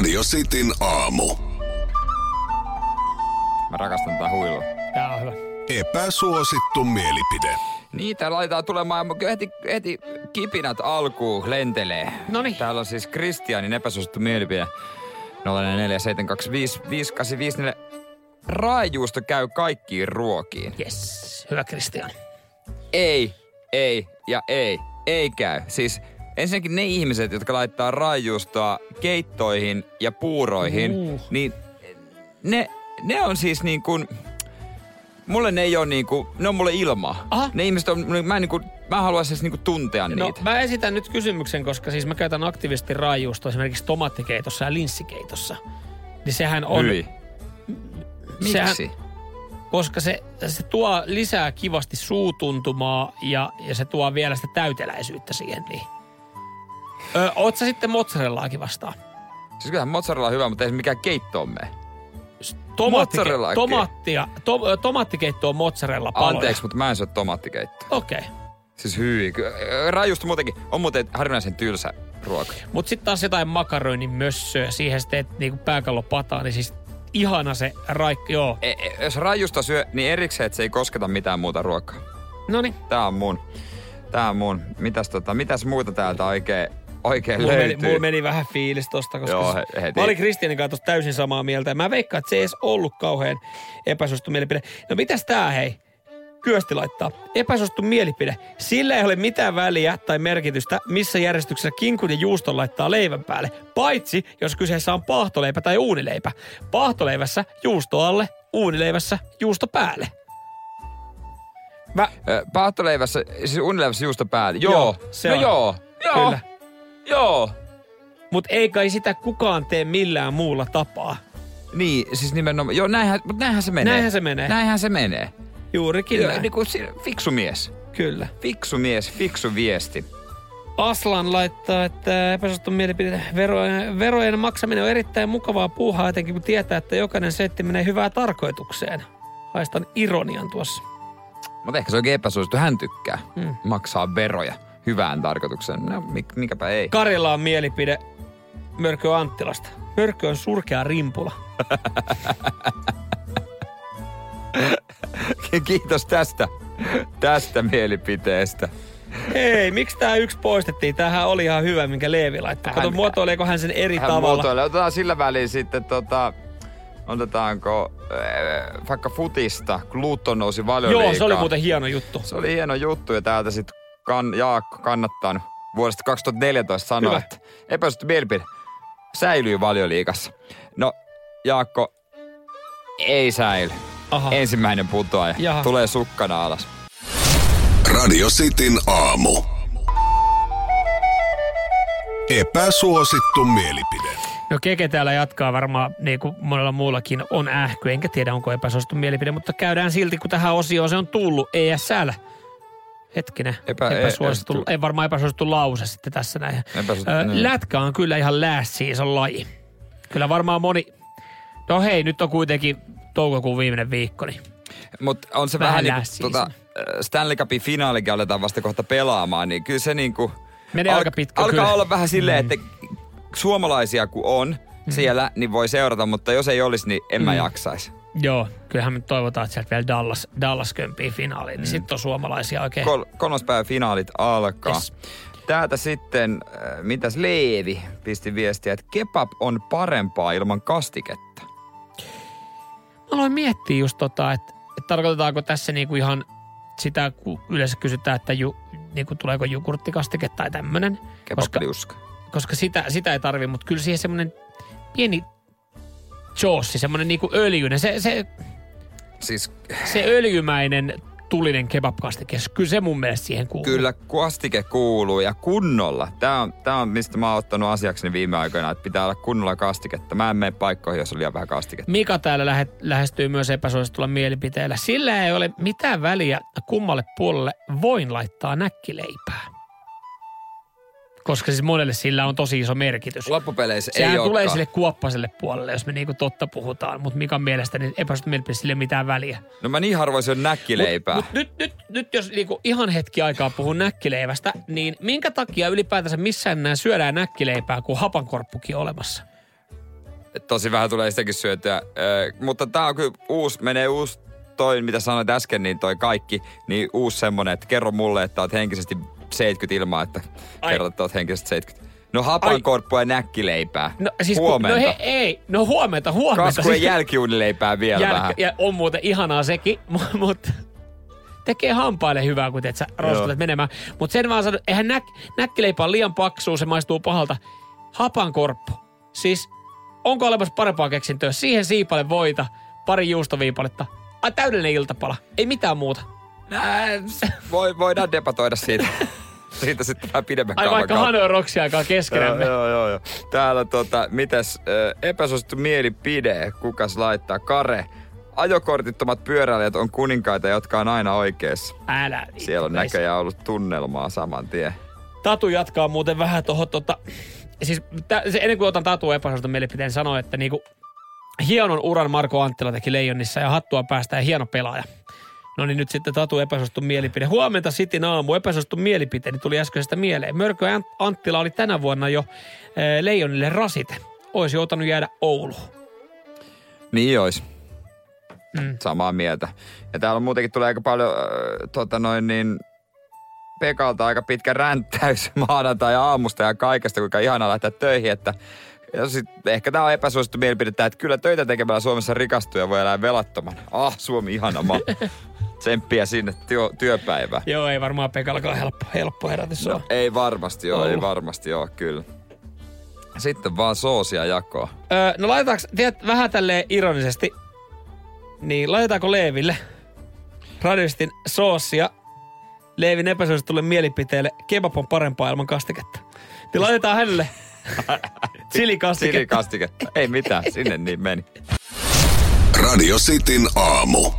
Radio Cityn aamu. Mä rakastan tätä huilua. Tää on hyvä. Epäsuosittu mielipide. Niitä laitetaan tulemaan, mutta heti, heti kipinät alkuun lentelee. Noniin. Täällä on siis Kristianin epäsuosittu mielipide. 0447255854. Raajuusto käy kaikkiin ruokiin. Yes. Hyvä Kristian. Ei, ei ja ei. Ei käy. Siis ensinnäkin ne ihmiset, jotka laittaa raajuustoa keittoihin ja puuroihin, Uh. niin ne, ne on siis niin kuin... Mulle ne ei ole niin kuin, ne on mulle ilmaa. Aha. Ne ihmiset on, mä en niin kuin, mä haluaisin siis niin kuin tuntea No niitä. mä esitän nyt kysymyksen, koska siis mä käytän aktiivisesti raajuustoa esimerkiksi tomaattikeitossa ja linssikeitossa. Niin sehän on... Sehän, Miksi? koska se, se tuo lisää kivasti suutuntumaa ja, ja se tuo vielä sitä täyteläisyyttä siihen. Niin. Ö, oot sä sitten mozzarellaakin vastaan? Siis kyllähän mozzarella on hyvä, mutta ei se mikään keitto on mene. Tomaattike- tomaattia, to, tomaattikeitto on mozzarella paloja. Anteeksi, mutta mä en syö tomaattikeittoa. Okei. Okay. Siis hyi. Rajusta muutenkin on muuten harvinaisen tylsä ruoka. Mutta sitten taas jotain makaroinin mössöä, siihen sitten teet niinku pääkallopataa, niin siis ihana se raikka, joo. E- e- jos rajusta syö, niin erikseen, että se ei kosketa mitään muuta ruokaa. No niin, Tää on mun. Tää on mun. Mitäs, tota, mitäs muuta täältä oikein, oikein mulla meni, löytyy? mulla meni vähän fiilis tosta, koska Joo, heti. mä olin Kristianin kanssa tosta täysin samaa mieltä. Mä veikkaan, että se ei edes ollut kauhean epäsuosittu mielipide. No mitäs tää hei? Kyösti laittaa. Epäsuosittu mielipide. Sillä ei ole mitään väliä tai merkitystä, missä järjestyksessä kinkun ja juuston laittaa leivän päälle. Paitsi, jos kyseessä on paahtoleipä tai uunileipä. Paahtoleivässä juusto alle, uunileivässä juusto päälle. Mä, Ö, Paahtoleivässä, siis unileivässä juusto päälle. Joo. Joo, se no on. joo. Joo. Kyllä. Joo. Mut ei kai sitä kukaan tee millään muulla tapaa. Niin, siis nimenomaan. Joo, näinhän, mutta näinhän se menee. Näinhän se menee. Näinhän se menee. Juurikin Joo, näin. niin kuin fiksu mies. Kyllä. Fiksu mies, fiksu viesti. Aslan laittaa, että epäsuosittu mielipide. Verojen, verojen maksaminen on erittäin mukavaa puuhaa, etenkin kun tietää, että jokainen setti menee hyvään tarkoitukseen. Haistan ironian tuossa. Mutta ehkä se onkin epäsuosittu. Hän tykkää Mm. maksaa veroja hyvään tarkoitukseen. No, mik, mikäpä ei. Karilla on mielipide Mörkö Anttilasta. Mörkö on surkea rimpula. Kiitos tästä, tästä mielipiteestä. Hei, miksi tämä yksi poistettiin? Tämähän oli ihan hyvä, minkä Leevi laittoi. Kato, muotoileeko hän sen eri Hän tavalla? muotoilee. Otetaan sillä väliin sitten tota, otetaanko äh, vaikka futista, kun Luutton nousi valioliigaan. Joo, se oli muuten hieno juttu. Se oli hieno juttu ja täältä sitten kan, Jaakko kannattaa vuodesta 2014 sanoa, Hyvä. että epäsuosittu mielipide säilyy valioliigassa. No, Jaakko, ei säily. Aha. Ensimmäinen putoaja. Jaha. Tulee sukkana alas. Radio Cityn aamu. Epäsuosittu mielipide. No Keke täällä jatkaa varmaan, niin kuin monella muullakin on ähky, enkä tiedä onko epäsuosittu mielipide, mutta käydään silti, kun tähän osioon se on tullut ESL. Hetkinen, Epä- Epä, epäsuosittu, ei- ei varmaan epäsuosittu lause sitten tässä näin. Epäsuosittu, Ö, niin. Lätkä on kyllä ihan last season laji. Kyllä varmaan moni, no hei, nyt on kuitenkin toukokuun viimeinen viikko, niin Mutta on se Vähän vähän, niin kuin, tota, Stanley Cupin finaalikin aletaan vasta kohta pelaamaan, niin kyllä se niin kuin, Menee aika pitkä alkaa kyllä. olla vähän silleen, että suomalaisia kun on Mm. siellä, niin voi seurata, mutta jos ei olisi, niin en mä jaksaisi. Joo, kyllähän me toivotaan, että sieltä vielä Dallas, Dallas kömpii finaaliin, niin sitten on suomalaisia oikein. Kol- kolmas päivä finaalit alkaa. Yes. Täältä sitten, äh, mitäs Leevi pisti viestiä, että kebab on parempaa ilman kastiketta. Mä aloin miettiä just tota, että, että tarkoitetaanko tässä niinku ihan sitä, kun yleensä kysytään, että ju, niinku tuleeko jogurttikastike tai tämmönen. Koska, koska sitä, sitä ei tarvi, mutta kyllä siihen semmoinen pieni joossi, semmoinen niinku öljyinen, se, se, Siis se öljymäinen tulinen kebabkastike, kyllä se mun mielestä siihen kuuluu. Kyllä kastike kuuluu ja kunnolla. Tämä on, tää on mistä mä oon ottanut asiakseni viime aikoina, että pitää olla kunnolla kastiketta. Mä en mene paikkoihin, jos on liian vähän kastiketta. Mika täällä lähe, lähestyy myös epäsuositulla mielipiteellä. Sillä ei ole mitään väliä kummalle puolelle voin laittaa näkkileipää. Koska siis monelle sillä on tosi iso merkitys. Loppupeleissä Sehän ei tulee olekaan. sille kuoppaselle puolelle, jos me niinku totta puhutaan. Mutta Mikan mielestä niin epäsuosittu mielipide ole mitään väliä. No mä niin harvoin syön näkkileipää. Mut, mut nyt, nyt, nyt, jos niinku ihan hetki aikaa puhun näkkileivästä, niin minkä takia ylipäätänsä missään enää syödään näkkileipää, kun hapankorppukin on olemassa? tosi vähän tulee sitäkin syötyä. Ö, mutta tää on kyllä uusi, menee uusi toi, mitä sanoit äsken, niin toi kaikki, niin uusi semmonen, että kerro mulle, että oot henkisesti 70 ilmaa, että Ai. kerrot, että henkisesti 70. No hapankorppua ja näkkileipää. No, siis kun- huomenta. no he, ei, no huomenta, huomenta. Kaskujen Siis- jälkiunileipää vielä Jälke- vähän. Ja on muuten ihanaa sekin, mu- mutta tekee hampaille hyvää, kun teet sä rostulet Joo. menemään. Mutta sen vaan sanon, eihän näk, näkkileipä on liian paksua, se maistuu pahalta. Hapankorppu. Siis, onko olemassa parempaa keksintöä? Siihen siipale voita, pari juustoviipaletta. Ai täydellinen iltapala. Ei mitään muuta. Nää, voi, voidaan debatoida siitä. siitä sitten vähän pidemmän Ai vaikka kautta. Hano ja Roksi aikaa keskenämme. Joo, joo, joo. Täällä tota, mitäs epäsuosittu mielipide, kukas laittaa? Kare. Ajokortittomat pyöräilijät on kuninkaita, jotka on aina oikeassa. Älä. Siellä on näköjään ollut tunnelmaa saman tien. Tatu jatkaa muuten vähän tuohon tota, siis tä, se, ennen kuin otan Tatu epäsuositun mielipiteen, sanoi, että niinku, hienon uran Marko Anttila teki Leijonissa ja hattua päästä ja hieno pelaaja. No niin nyt sitten Tatu epäsuosittu mielipide. Huomenta Sitin aamu epäsuosittu mielipiteeni tuli äskeisestä mieleen. Mörkö Ant- Anttila oli tänä vuonna jo e, Leijonille rasite. Olisi joutanut jäädä Ouluun. Niin ois. Mm. Samaa mieltä. Ja täällä on muutenkin tulee aika paljon, äh, tota noin niin, Pekalta aika pitkä ränttäys maanantai aamusta ja kaikesta, kuinka ihana lähteä töihin, että ja sit, ehkä tämä on epäsuosittu mielipide, että kyllä töitä tekemällä Suomessa rikastuu ja voi elää velattomana. Ah, Suomi ihana maa. Tsemppiä sinne työ, työpäivään. Joo, ei varmaan Pekallakaan helppo, helppo herätys No, ole. ei varmasti joo, ei varmasti joo, kyllä. Sitten vaan soosia jakoa. Öö, no laitetaanko, tiedät, vähän tälleen ironisesti, niin laitetaanko Leeville radistin soossia Leevin epäsuositulle mielipiteelle kebab on parempaa ilman kastiketta. Niin laitetaan hänelle chilikastiketta. Silikastiketta. Ei mitään, sinne niin meni. Radio Cityn aamu.